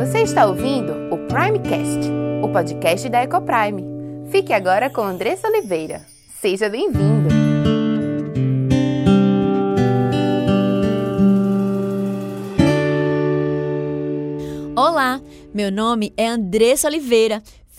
Você está ouvindo o Primecast, o podcast da Ecoprime. Fique agora com Andressa Oliveira. Seja bem-vindo! Olá, meu nome é Andressa Oliveira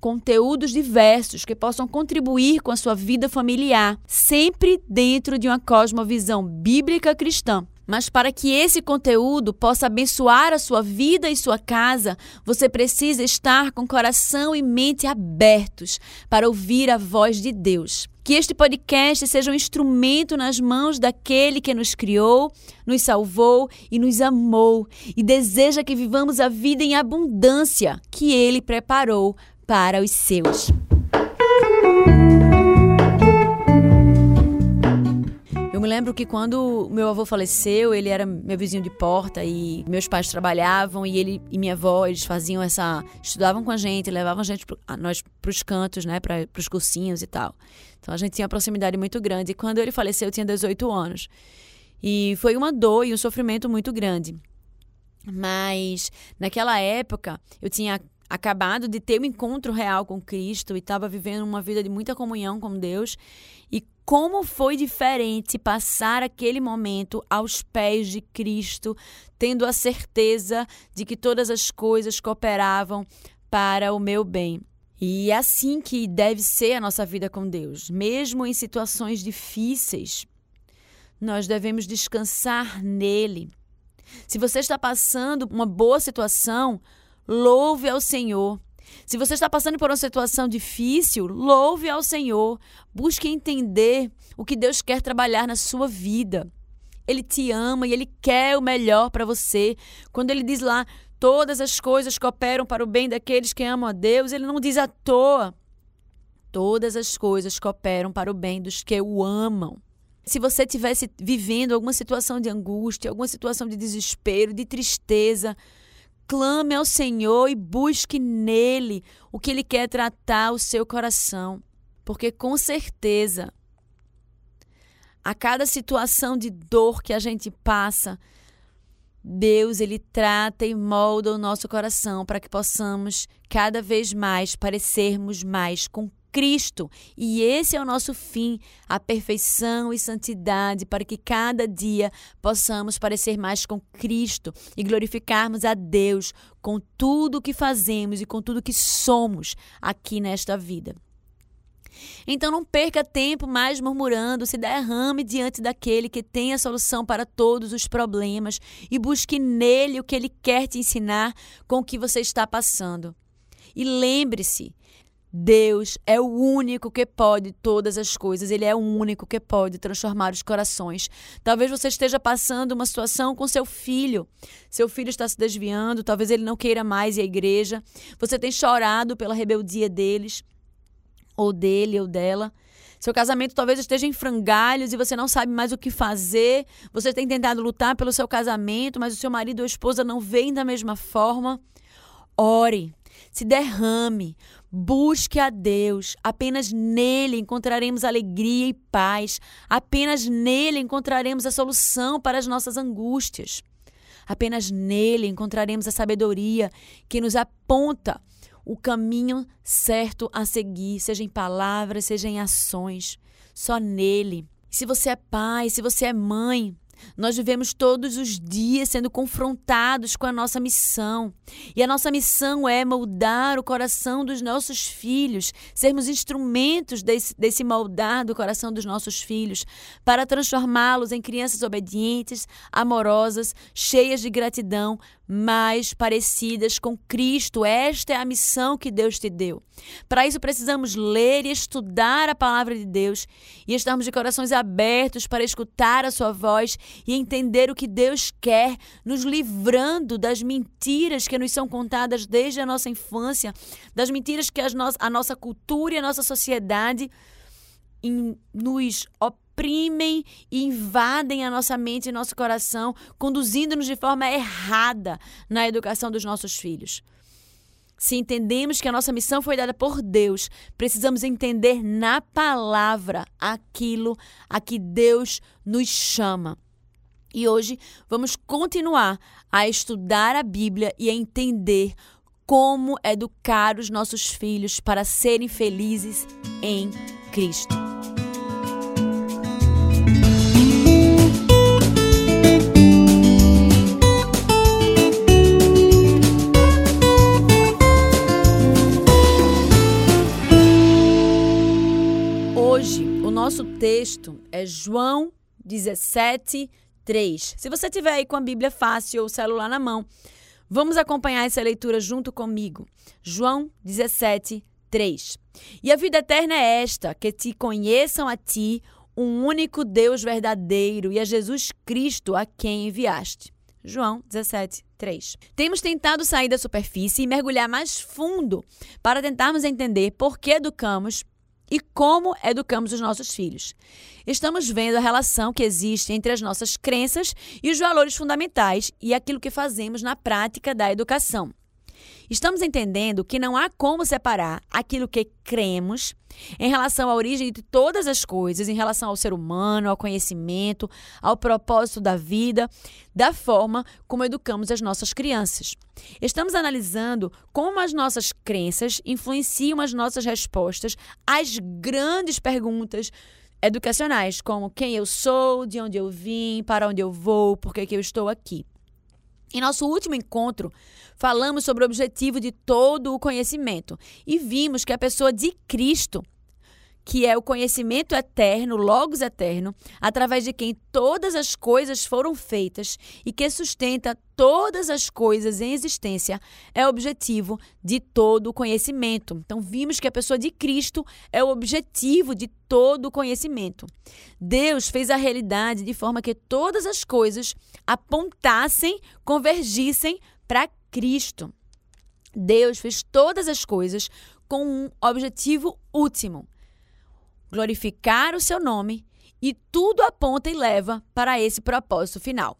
conteúdos diversos que possam contribuir com a sua vida familiar, sempre dentro de uma cosmovisão bíblica cristã. Mas para que esse conteúdo possa abençoar a sua vida e sua casa, você precisa estar com coração e mente abertos para ouvir a voz de Deus. Que este podcast seja um instrumento nas mãos daquele que nos criou, nos salvou e nos amou e deseja que vivamos a vida em abundância que ele preparou para os seus. Eu me lembro que quando meu avô faleceu, ele era meu vizinho de porta e meus pais trabalhavam e ele e minha avó, eles faziam essa, estudavam com a gente, levavam a gente a nós para os cantos, né, para os cursinhos e tal. Então a gente tinha uma proximidade muito grande. E quando ele faleceu, eu tinha 18 anos. E foi uma dor e um sofrimento muito grande. Mas naquela época eu tinha acabado de ter um encontro real com Cristo e estava vivendo uma vida de muita comunhão com Deus. E como foi diferente passar aquele momento aos pés de Cristo, tendo a certeza de que todas as coisas cooperavam para o meu bem. E é assim que deve ser a nossa vida com Deus. Mesmo em situações difíceis, nós devemos descansar nele. Se você está passando uma boa situação, louve ao Senhor. Se você está passando por uma situação difícil, louve ao Senhor. Busque entender o que Deus quer trabalhar na sua vida. Ele te ama e ele quer o melhor para você. Quando ele diz lá, todas as coisas cooperam para o bem daqueles que amam a Deus, ele não diz à toa. Todas as coisas cooperam para o bem dos que o amam. Se você estivesse vivendo alguma situação de angústia, alguma situação de desespero, de tristeza, clame ao Senhor e busque nele o que ele quer tratar o seu coração, porque com certeza a cada situação de dor que a gente passa, Deus ele trata e molda o nosso coração para que possamos cada vez mais parecermos mais com Cristo. E esse é o nosso fim, a perfeição e santidade, para que cada dia possamos parecer mais com Cristo e glorificarmos a Deus com tudo o que fazemos e com tudo que somos aqui nesta vida. Então não perca tempo mais murmurando, se derrame diante daquele que tem a solução para todos os problemas e busque nele o que ele quer te ensinar com o que você está passando. E lembre-se, Deus é o único que pode todas as coisas, Ele é o único que pode transformar os corações. Talvez você esteja passando uma situação com seu filho. Seu filho está se desviando, talvez ele não queira mais ir à igreja. Você tem chorado pela rebeldia deles, ou dele ou dela. Seu casamento talvez esteja em frangalhos e você não sabe mais o que fazer. Você tem tentado lutar pelo seu casamento, mas o seu marido ou esposa não vem da mesma forma. Ore, se derrame, busque a Deus. Apenas nele encontraremos alegria e paz. Apenas nele encontraremos a solução para as nossas angústias. Apenas nele encontraremos a sabedoria que nos aponta o caminho certo a seguir, seja em palavras, seja em ações. Só nele. Se você é pai, se você é mãe, Nós vivemos todos os dias sendo confrontados com a nossa missão. E a nossa missão é moldar o coração dos nossos filhos, sermos instrumentos desse, desse moldar do coração dos nossos filhos, para transformá-los em crianças obedientes, amorosas, cheias de gratidão, mais parecidas com Cristo. Esta é a missão que Deus te deu. Para isso, precisamos ler e estudar a palavra de Deus e estarmos de corações abertos para escutar a Sua voz e entender o que Deus quer, nos livrando das mentiras que nos são contadas desde a nossa infância, das mentiras que a nossa cultura e a nossa sociedade nos oprimem oprimem e invadem a nossa mente e nosso coração, conduzindo-nos de forma errada na educação dos nossos filhos. Se entendemos que a nossa missão foi dada por Deus, precisamos entender na palavra aquilo a que Deus nos chama. E hoje vamos continuar a estudar a Bíblia e a entender como educar os nossos filhos para serem felizes em Cristo. Nosso texto é João 17, 3. Se você tiver aí com a Bíblia fácil ou o celular na mão, vamos acompanhar essa leitura junto comigo. João 17, 3. E a vida eterna é esta: que te conheçam a ti, um único Deus verdadeiro, e a Jesus Cristo a quem enviaste. João 17, 3. Temos tentado sair da superfície e mergulhar mais fundo para tentarmos entender por que educamos e como educamos os nossos filhos. Estamos vendo a relação que existe entre as nossas crenças e os valores fundamentais e aquilo que fazemos na prática da educação. Estamos entendendo que não há como separar aquilo que cremos em relação à origem de todas as coisas, em relação ao ser humano, ao conhecimento, ao propósito da vida, da forma como educamos as nossas crianças. Estamos analisando como as nossas crenças influenciam as nossas respostas às grandes perguntas educacionais, como quem eu sou, de onde eu vim, para onde eu vou, por que, que eu estou aqui. Em nosso último encontro, falamos sobre o objetivo de todo o conhecimento e vimos que a pessoa de Cristo, que é o conhecimento eterno, logos eterno, através de quem todas as coisas foram feitas e que sustenta todas as coisas em existência, é o objetivo de todo o conhecimento. Então, vimos que a pessoa de Cristo é o objetivo de todo o conhecimento. Deus fez a realidade de forma que todas as coisas apontassem, convergissem para Cristo. Deus fez todas as coisas com um objetivo último: glorificar o seu nome, e tudo aponta e leva para esse propósito final.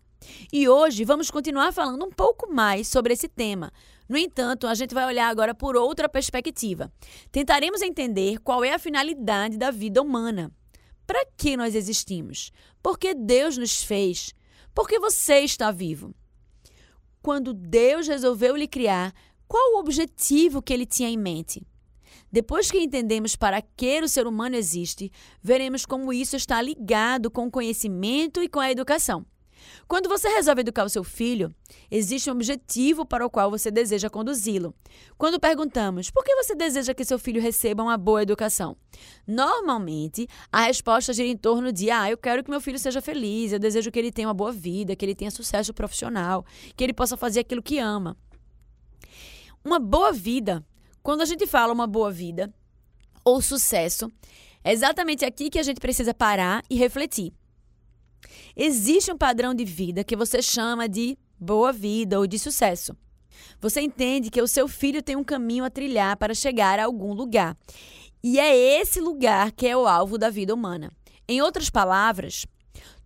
E hoje vamos continuar falando um pouco mais sobre esse tema. No entanto, a gente vai olhar agora por outra perspectiva. Tentaremos entender qual é a finalidade da vida humana. Para que nós existimos? Por que Deus nos fez? Por que você está vivo? Quando Deus resolveu lhe criar, qual o objetivo que ele tinha em mente? Depois que entendemos para que o ser humano existe, veremos como isso está ligado com o conhecimento e com a educação. Quando você resolve educar o seu filho, existe um objetivo para o qual você deseja conduzi-lo. Quando perguntamos por que você deseja que seu filho receba uma boa educação, normalmente a resposta gira em torno de: ah, eu quero que meu filho seja feliz, eu desejo que ele tenha uma boa vida, que ele tenha sucesso profissional, que ele possa fazer aquilo que ama. Uma boa vida, quando a gente fala uma boa vida ou sucesso, é exatamente aqui que a gente precisa parar e refletir. Existe um padrão de vida que você chama de boa vida ou de sucesso. Você entende que o seu filho tem um caminho a trilhar para chegar a algum lugar. E é esse lugar que é o alvo da vida humana. Em outras palavras,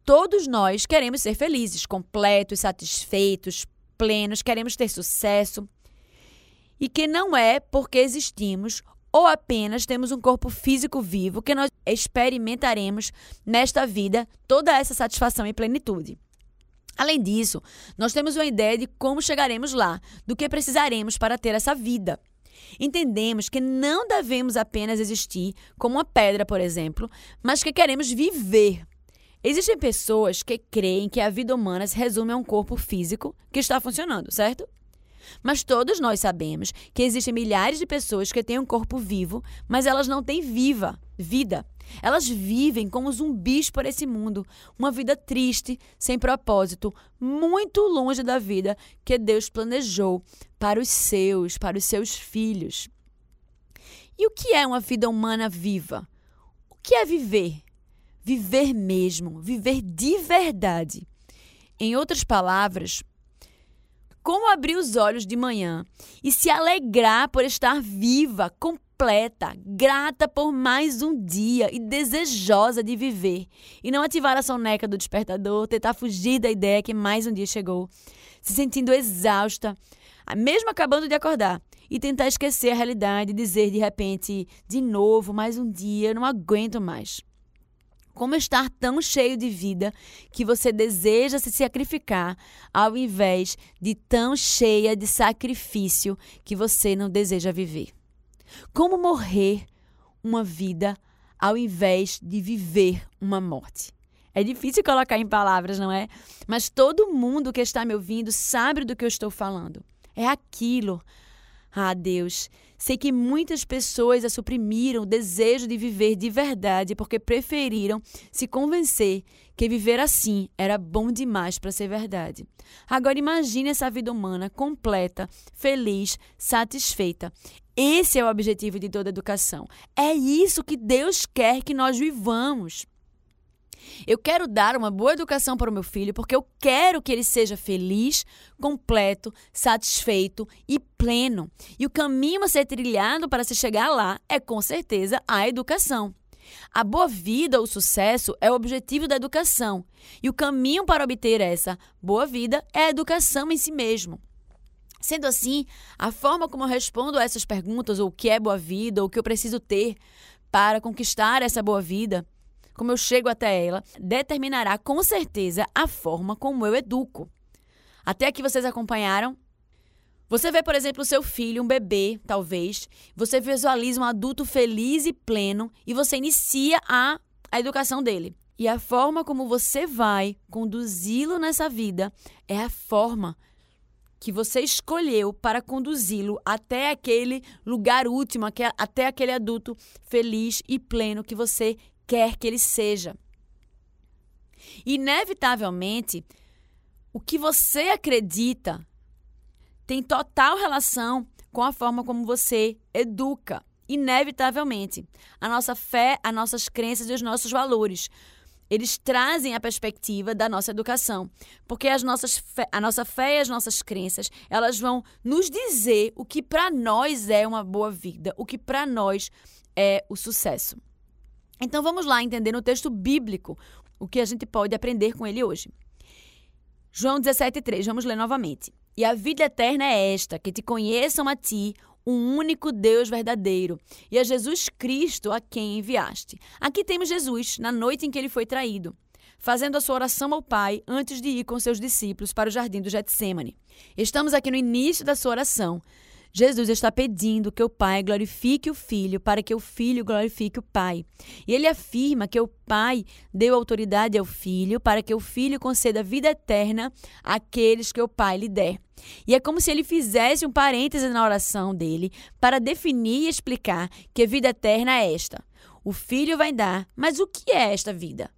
todos nós queremos ser felizes, completos, satisfeitos, plenos, queremos ter sucesso. E que não é porque existimos ou apenas temos um corpo físico vivo que nós experimentaremos nesta vida toda essa satisfação e plenitude. Além disso, nós temos uma ideia de como chegaremos lá, do que precisaremos para ter essa vida. Entendemos que não devemos apenas existir como uma pedra, por exemplo, mas que queremos viver. Existem pessoas que creem que a vida humana se resume a um corpo físico que está funcionando, certo? Mas todos nós sabemos que existem milhares de pessoas que têm um corpo vivo, mas elas não têm viva, vida. Elas vivem como zumbis por esse mundo, uma vida triste, sem propósito, muito longe da vida que Deus planejou para os seus, para os seus filhos. E o que é uma vida humana viva? O que é viver? Viver mesmo, viver de verdade. Em outras palavras, como abrir os olhos de manhã e se alegrar por estar viva, completa, grata por mais um dia e desejosa de viver. E não ativar a soneca do despertador, tentar fugir da ideia que mais um dia chegou, se sentindo exausta, mesmo acabando de acordar, e tentar esquecer a realidade e dizer de repente, de novo, mais um dia, eu não aguento mais. Como estar tão cheio de vida que você deseja se sacrificar, ao invés de tão cheia de sacrifício que você não deseja viver? Como morrer uma vida ao invés de viver uma morte? É difícil colocar em palavras, não é? Mas todo mundo que está me ouvindo sabe do que eu estou falando. É aquilo. Ah, Deus, Sei que muitas pessoas a suprimiram o desejo de viver de verdade porque preferiram se convencer que viver assim era bom demais para ser verdade. Agora imagine essa vida humana completa, feliz, satisfeita. Esse é o objetivo de toda educação. É isso que Deus quer que nós vivamos. Eu quero dar uma boa educação para o meu filho porque eu quero que ele seja feliz, completo, satisfeito e pleno. E o caminho a ser trilhado para se chegar lá é, com certeza, a educação. A boa vida ou sucesso é o objetivo da educação. E o caminho para obter essa boa vida é a educação em si mesmo. Sendo assim, a forma como eu respondo a essas perguntas, ou o que é boa vida, ou o que eu preciso ter para conquistar essa boa vida, como eu chego até ela, determinará com certeza a forma como eu educo. Até aqui vocês acompanharam? Você vê, por exemplo, o seu filho, um bebê, talvez, você visualiza um adulto feliz e pleno e você inicia a, a educação dele. E a forma como você vai conduzi-lo nessa vida é a forma que você escolheu para conduzi-lo até aquele lugar último, até aquele adulto feliz e pleno que você quer que ele seja. Inevitavelmente, o que você acredita tem total relação com a forma como você educa. Inevitavelmente. A nossa fé, as nossas crenças e os nossos valores. Eles trazem a perspectiva da nossa educação. Porque as nossas fé, a nossa fé e as nossas crenças, elas vão nos dizer o que para nós é uma boa vida, o que para nós é o sucesso. Então vamos lá entender no texto bíblico o que a gente pode aprender com ele hoje. João 17,3, vamos ler novamente. E a vida eterna é esta: que te conheçam a ti, um único Deus verdadeiro, e a Jesus Cristo a quem enviaste. Aqui temos Jesus, na noite em que ele foi traído, fazendo a sua oração ao Pai antes de ir com seus discípulos para o jardim do Getsemane. Estamos aqui no início da sua oração. Jesus está pedindo que o Pai glorifique o Filho para que o Filho glorifique o Pai. E ele afirma que o Pai deu autoridade ao Filho para que o Filho conceda vida eterna àqueles que o Pai lhe der. E é como se ele fizesse um parêntese na oração dele para definir e explicar que vida eterna é esta. O Filho vai dar, mas o que é esta vida?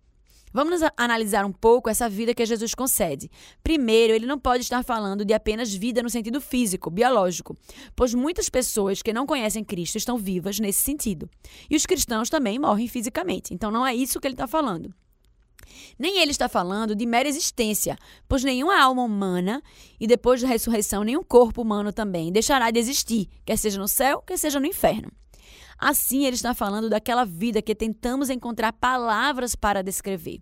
Vamos analisar um pouco essa vida que Jesus concede. Primeiro, ele não pode estar falando de apenas vida no sentido físico, biológico, pois muitas pessoas que não conhecem Cristo estão vivas nesse sentido. E os cristãos também morrem fisicamente. Então não é isso que ele está falando. Nem ele está falando de mera existência, pois nenhuma alma humana e depois da ressurreição nenhum corpo humano também deixará de existir, quer seja no céu, quer seja no inferno. Assim, ele está falando daquela vida que tentamos encontrar palavras para descrever.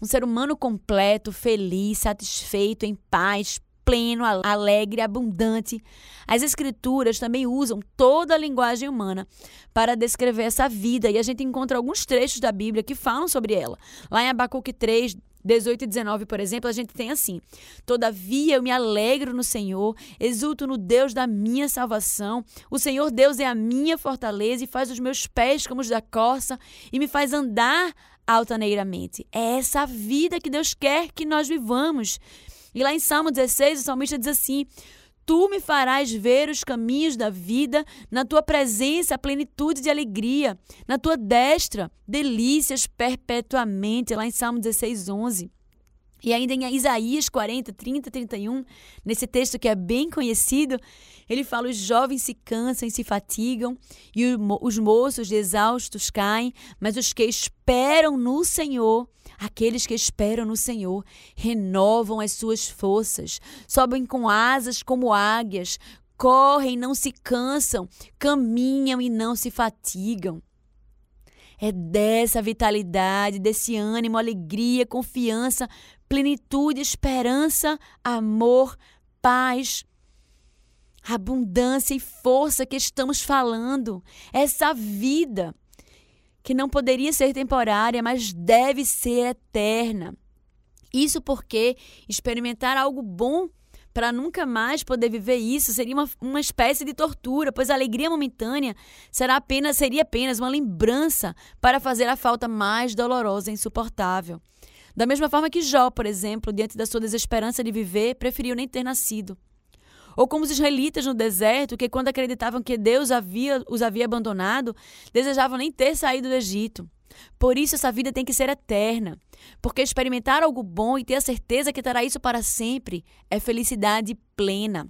Um ser humano completo, feliz, satisfeito, em paz, pleno, alegre, abundante. As escrituras também usam toda a linguagem humana para descrever essa vida e a gente encontra alguns trechos da Bíblia que falam sobre ela. Lá em Abacuque 3, 18 e 19, por exemplo, a gente tem assim: Todavia eu me alegro no Senhor, exulto no Deus da minha salvação. O Senhor Deus é a minha fortaleza e faz os meus pés como os da corça e me faz andar altaneiramente. É essa vida que Deus quer que nós vivamos. E lá em Salmo 16, o salmista diz assim: Tu me farás ver os caminhos da vida, na tua presença a plenitude de alegria, na tua destra delícias perpetuamente, lá em Salmo 16, 11. E ainda em Isaías 40, 30, 31, nesse texto que é bem conhecido, ele fala: os jovens se cansam e se fatigam, e os moços exaustos caem, mas os que esperam no Senhor, aqueles que esperam no Senhor, renovam as suas forças, sobem com asas como águias, correm não se cansam, caminham e não se fatigam. É dessa vitalidade, desse ânimo, alegria, confiança, plenitude, esperança, amor, paz, abundância e força que estamos falando. Essa vida que não poderia ser temporária, mas deve ser eterna. Isso porque experimentar algo bom para nunca mais poder viver isso seria uma, uma espécie de tortura, pois a alegria momentânea será apenas, seria apenas uma lembrança para fazer a falta mais dolorosa e insuportável. Da mesma forma que Jó, por exemplo, diante da sua desesperança de viver, preferiu nem ter nascido. Ou como os israelitas no deserto, que quando acreditavam que Deus havia, os havia abandonado, desejavam nem ter saído do Egito. Por isso, essa vida tem que ser eterna. Porque experimentar algo bom e ter a certeza que terá isso para sempre é felicidade plena.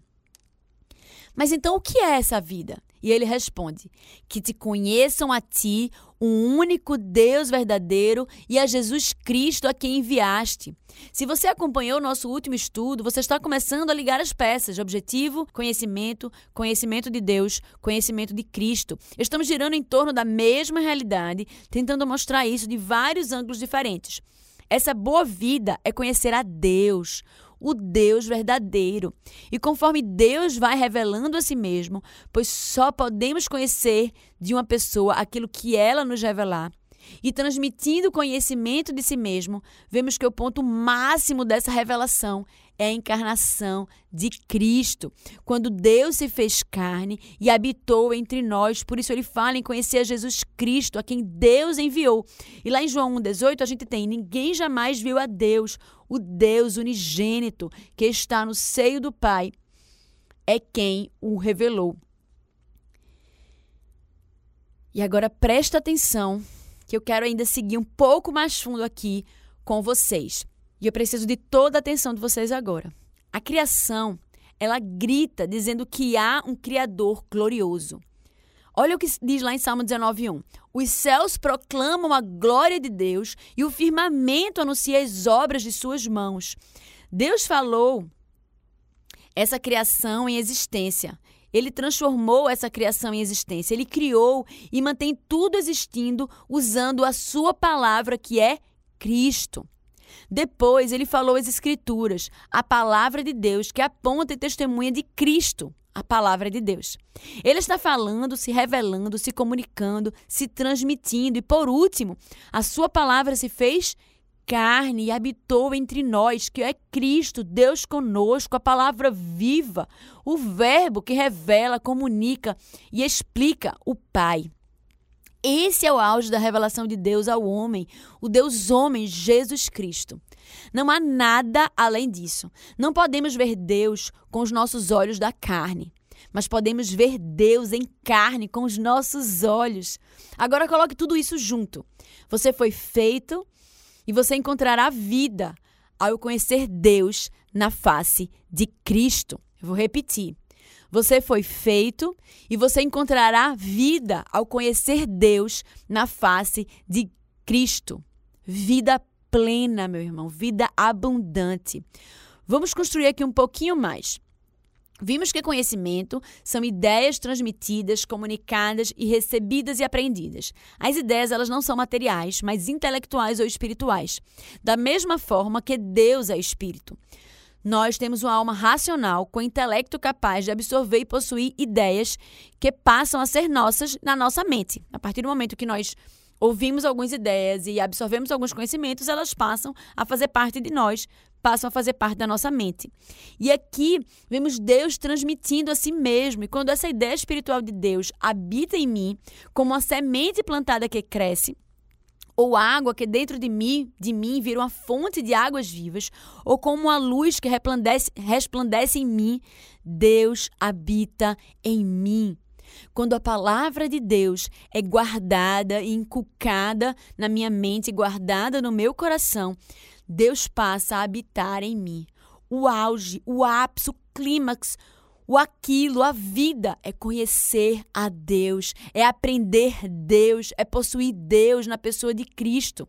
Mas então o que é essa vida? E ele responde: Que te conheçam a ti, o único Deus verdadeiro, e a Jesus Cristo a quem enviaste. Se você acompanhou o nosso último estudo, você está começando a ligar as peças: objetivo, conhecimento, conhecimento de Deus, conhecimento de Cristo. Estamos girando em torno da mesma realidade, tentando mostrar isso de vários ângulos diferentes. Essa boa vida é conhecer a Deus, o Deus verdadeiro. E conforme Deus vai revelando a si mesmo, pois só podemos conhecer de uma pessoa aquilo que ela nos revelar. E transmitindo conhecimento de si mesmo, vemos que o ponto máximo dessa revelação é a encarnação de Cristo, quando Deus se fez carne e habitou entre nós. Por isso ele fala em conhecer a Jesus Cristo, a quem Deus enviou. E lá em João 1,18 a gente tem: ninguém jamais viu a Deus, o Deus unigênito que está no seio do Pai, é quem o revelou. E agora presta atenção, que eu quero ainda seguir um pouco mais fundo aqui com vocês. E eu preciso de toda a atenção de vocês agora. A criação, ela grita dizendo que há um Criador glorioso. Olha o que diz lá em Salmo 19:1. Os céus proclamam a glória de Deus e o firmamento anuncia as obras de suas mãos. Deus falou essa criação em existência. Ele transformou essa criação em existência. Ele criou e mantém tudo existindo usando a sua palavra, que é Cristo. Depois ele falou as Escrituras, a palavra de Deus que aponta e testemunha de Cristo, a palavra de Deus. Ele está falando, se revelando, se comunicando, se transmitindo e, por último, a sua palavra se fez carne e habitou entre nós, que é Cristo, Deus conosco, a palavra viva, o Verbo que revela, comunica e explica o Pai. Esse é o auge da revelação de Deus ao homem, o Deus homem, Jesus Cristo. Não há nada além disso. Não podemos ver Deus com os nossos olhos da carne, mas podemos ver Deus em carne com os nossos olhos. Agora coloque tudo isso junto. Você foi feito e você encontrará vida ao conhecer Deus na face de Cristo. Eu vou repetir. Você foi feito e você encontrará vida ao conhecer Deus na face de Cristo. Vida plena, meu irmão, vida abundante. Vamos construir aqui um pouquinho mais. Vimos que conhecimento são ideias transmitidas, comunicadas e recebidas e aprendidas. As ideias elas não são materiais, mas intelectuais ou espirituais. Da mesma forma que Deus é espírito. Nós temos uma alma racional com intelecto capaz de absorver e possuir ideias que passam a ser nossas na nossa mente. A partir do momento que nós ouvimos algumas ideias e absorvemos alguns conhecimentos, elas passam a fazer parte de nós, passam a fazer parte da nossa mente. E aqui vemos Deus transmitindo a si mesmo. E quando essa ideia espiritual de Deus habita em mim, como uma semente plantada que cresce, ou água que dentro de mim, de mim vira uma fonte de águas vivas, ou como a luz que resplandece, resplandece em mim, Deus habita em mim. Quando a palavra de Deus é guardada e inculcada na minha mente, guardada no meu coração, Deus passa a habitar em mim. O auge, o ápice, o clímax, o aquilo, a vida é conhecer a Deus, é aprender Deus, é possuir Deus na pessoa de Cristo.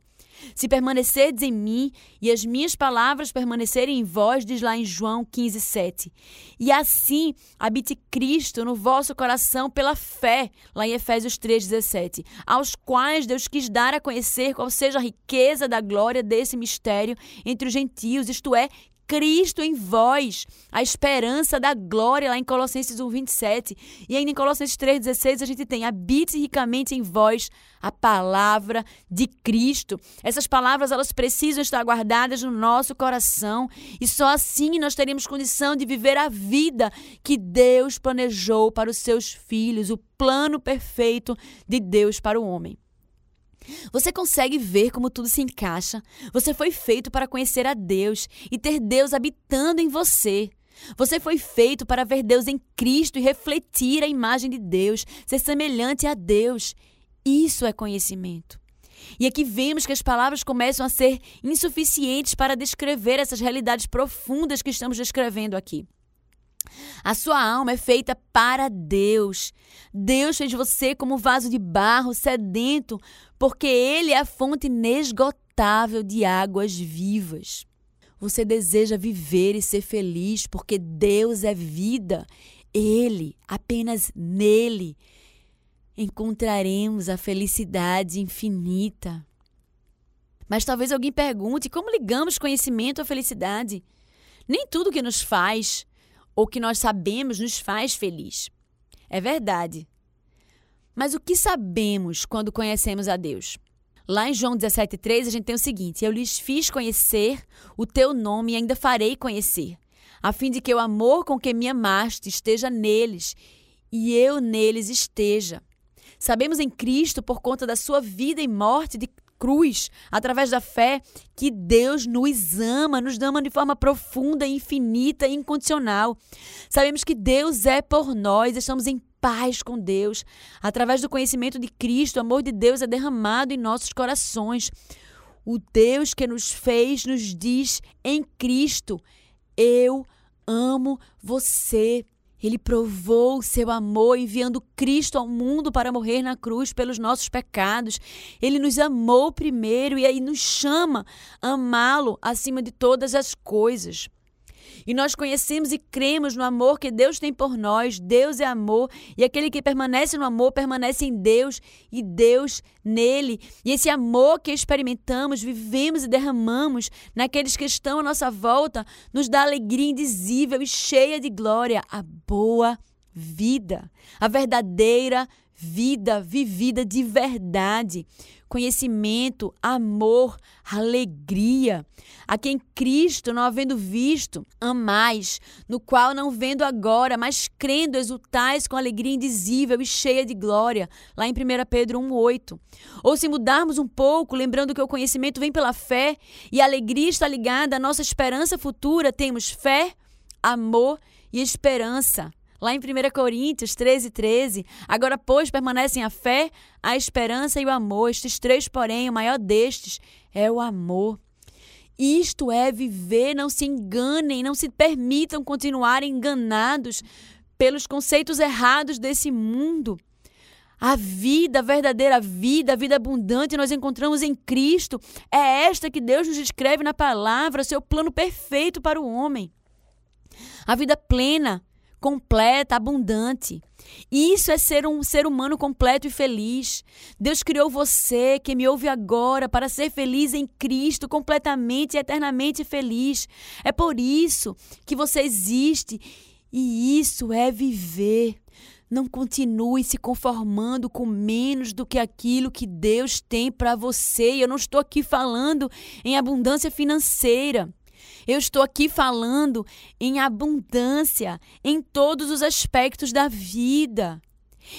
Se permanecerdes em mim e as minhas palavras permanecerem em vós, diz lá em João 15, 7. E assim habite Cristo no vosso coração pela fé, lá em Efésios 3, 17. Aos quais Deus quis dar a conhecer qual seja a riqueza da glória desse mistério entre os gentios, isto é, Cristo em vós, a esperança da glória, lá em Colossenses 1, 27. E ainda em Colossenses 3, 16, a gente tem: habite ricamente em vós a palavra de Cristo. Essas palavras, elas precisam estar guardadas no nosso coração. E só assim nós teremos condição de viver a vida que Deus planejou para os seus filhos, o plano perfeito de Deus para o homem. Você consegue ver como tudo se encaixa? Você foi feito para conhecer a Deus e ter Deus habitando em você. Você foi feito para ver Deus em Cristo e refletir a imagem de Deus, ser semelhante a Deus. Isso é conhecimento. E aqui vemos que as palavras começam a ser insuficientes para descrever essas realidades profundas que estamos descrevendo aqui. A sua alma é feita para Deus. Deus fez você como vaso de barro sedento, porque Ele é a fonte inesgotável de águas vivas. Você deseja viver e ser feliz porque Deus é vida. Ele, apenas nele, encontraremos a felicidade infinita. Mas talvez alguém pergunte como ligamos conhecimento à felicidade. Nem tudo que nos faz ou que nós sabemos nos faz feliz. É verdade. Mas o que sabemos quando conhecemos a Deus? Lá em João 17,3 a gente tem o seguinte: Eu lhes fiz conhecer o teu nome e ainda farei conhecer, a fim de que o amor com que me amaste esteja neles e eu neles esteja. Sabemos em Cristo, por conta da sua vida e morte de cruz, através da fé, que Deus nos ama, nos ama de forma profunda, infinita e incondicional. Sabemos que Deus é por nós, estamos em paz com Deus. Através do conhecimento de Cristo, o amor de Deus é derramado em nossos corações. O Deus que nos fez nos diz em Cristo: Eu amo você. Ele provou o seu amor enviando Cristo ao mundo para morrer na cruz pelos nossos pecados. Ele nos amou primeiro e aí nos chama a amá-lo acima de todas as coisas. E nós conhecemos e cremos no amor que Deus tem por nós. Deus é amor, e aquele que permanece no amor permanece em Deus e Deus nele. E esse amor que experimentamos, vivemos e derramamos naqueles que estão à nossa volta, nos dá alegria indizível e cheia de glória, a boa vida, a verdadeira vida vivida de verdade conhecimento, amor, alegria. A quem Cristo, não havendo visto, amais, no qual não vendo agora, mas crendo, exultais com alegria indizível e cheia de glória. Lá em 1 Pedro 1,8. Ou se mudarmos um pouco, lembrando que o conhecimento vem pela fé e a alegria está ligada à nossa esperança futura, temos fé, amor e esperança. Lá em 1 Coríntios 13, 13, agora, pois, permanecem a fé, a esperança e o amor. Estes três, porém, o maior destes é o amor. Isto é viver, não se enganem, não se permitam continuar enganados pelos conceitos errados desse mundo. A vida, a verdadeira vida, a vida abundante nós encontramos em Cristo. É esta que Deus nos descreve na palavra, seu plano perfeito para o homem. A vida plena, completa, abundante. Isso é ser um ser humano completo e feliz. Deus criou você, que me ouve agora, para ser feliz em Cristo, completamente e eternamente feliz. É por isso que você existe. E isso é viver. Não continue se conformando com menos do que aquilo que Deus tem para você. E eu não estou aqui falando em abundância financeira. Eu estou aqui falando em abundância em todos os aspectos da vida.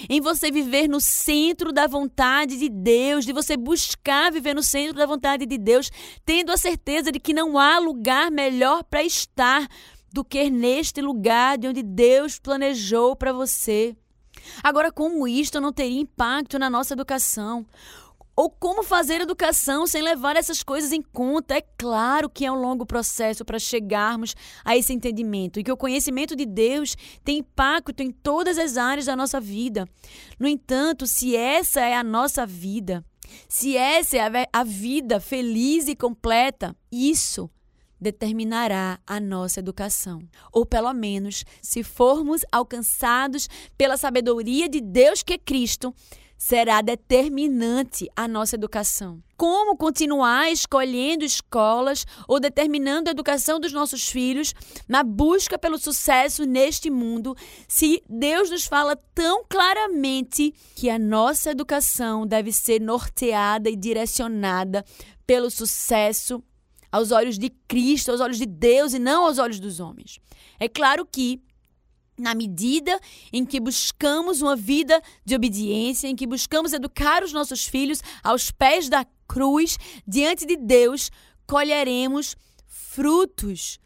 em você viver no centro da vontade de Deus, de você buscar viver no centro da vontade de Deus, tendo a certeza de que não há lugar melhor para estar do que neste lugar de onde Deus planejou para você. Agora, como isto não teria impacto na nossa educação? Ou como fazer educação sem levar essas coisas em conta? É claro que é um longo processo para chegarmos a esse entendimento e que o conhecimento de Deus tem impacto em todas as áreas da nossa vida. No entanto, se essa é a nossa vida, se essa é a vida feliz e completa, isso determinará a nossa educação. Ou pelo menos, se formos alcançados pela sabedoria de Deus que é Cristo, será determinante a nossa educação. Como continuar escolhendo escolas ou determinando a educação dos nossos filhos na busca pelo sucesso neste mundo, se Deus nos fala tão claramente que a nossa educação deve ser norteada e direcionada pelo sucesso aos olhos de Cristo, aos olhos de Deus e não aos olhos dos homens. É claro que na medida em que buscamos uma vida de obediência, em que buscamos educar os nossos filhos aos pés da cruz, diante de Deus, colheremos frutos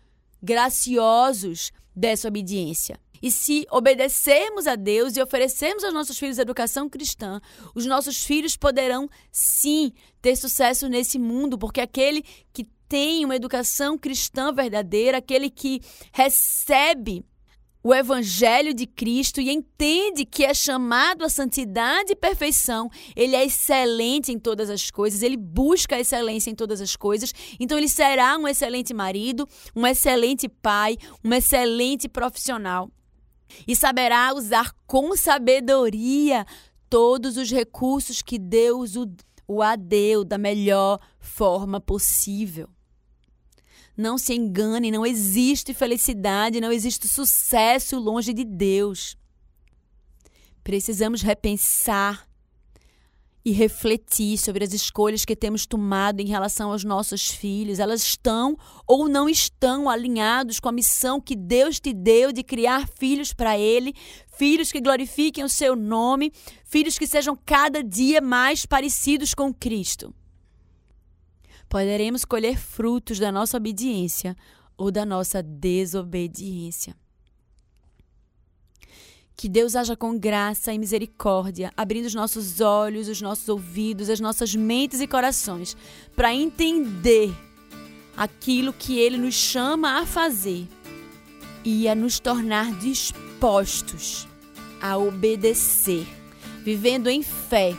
graciosos dessa obediência. E se obedecermos a Deus e oferecermos aos nossos filhos educação cristã, os nossos filhos poderão sim ter sucesso nesse mundo, porque aquele que tem uma educação cristã verdadeira, aquele que recebe o Evangelho de Cristo e entende que é chamado à santidade e perfeição, ele é excelente em todas as coisas, ele busca a excelência em todas as coisas, então ele será um excelente marido, um excelente pai, um excelente profissional. E saberá usar com sabedoria todos os recursos que Deus o, o adeu da melhor forma possível. Não se engane, não existe felicidade, não existe sucesso longe de Deus. Precisamos repensar e refletir sobre as escolhas que temos tomado em relação aos nossos filhos. Elas estão ou não estão alinhados com a missão que Deus te deu de criar filhos para Ele, filhos que glorifiquem o seu nome, filhos que sejam cada dia mais parecidos com Cristo poderemos colher frutos da nossa obediência ou da nossa desobediência. Que Deus haja com graça e misericórdia, abrindo os nossos olhos, os nossos ouvidos, as nossas mentes e corações, para entender aquilo que Ele nos chama a fazer e a nos tornar dispostos a obedecer, vivendo em fé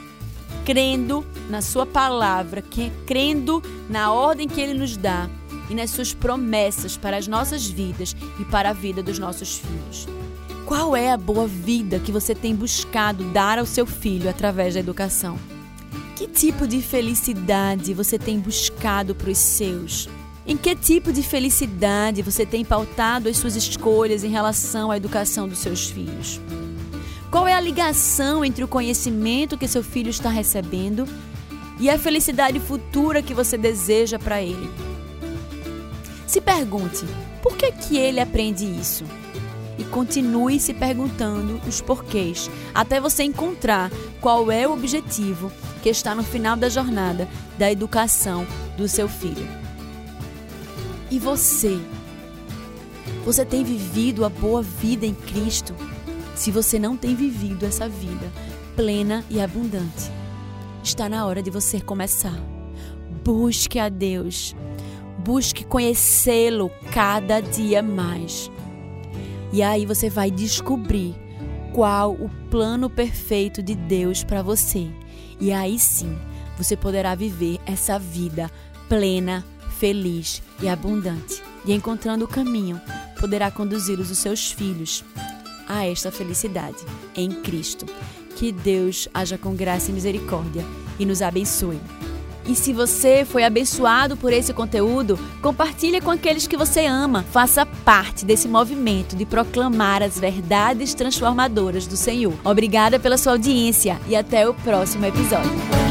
crendo na Sua palavra, crendo na ordem que Ele nos dá e nas Suas promessas para as nossas vidas e para a vida dos nossos filhos. Qual é a boa vida que você tem buscado dar ao seu filho através da educação? Que tipo de felicidade você tem buscado para os seus? Em que tipo de felicidade você tem pautado as suas escolhas em relação à educação dos seus filhos? Qual é a ligação entre o conhecimento que seu filho está recebendo e a felicidade futura que você deseja para ele? Se pergunte: por que que ele aprende isso? E continue se perguntando os porquês, até você encontrar qual é o objetivo que está no final da jornada da educação do seu filho. E você? Você tem vivido a boa vida em Cristo? Se você não tem vivido essa vida plena e abundante. Está na hora de você começar. Busque a Deus. Busque conhecê-lo cada dia mais. E aí você vai descobrir qual o plano perfeito de Deus para você. E aí sim, você poderá viver essa vida plena, feliz e abundante. E encontrando o caminho, poderá conduzi-los os seus filhos a esta felicidade em Cristo. Que Deus haja com graça e misericórdia e nos abençoe. E se você foi abençoado por esse conteúdo, compartilhe com aqueles que você ama. Faça parte desse movimento de proclamar as verdades transformadoras do Senhor. Obrigada pela sua audiência e até o próximo episódio.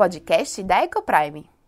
Podcast da Ecoprime.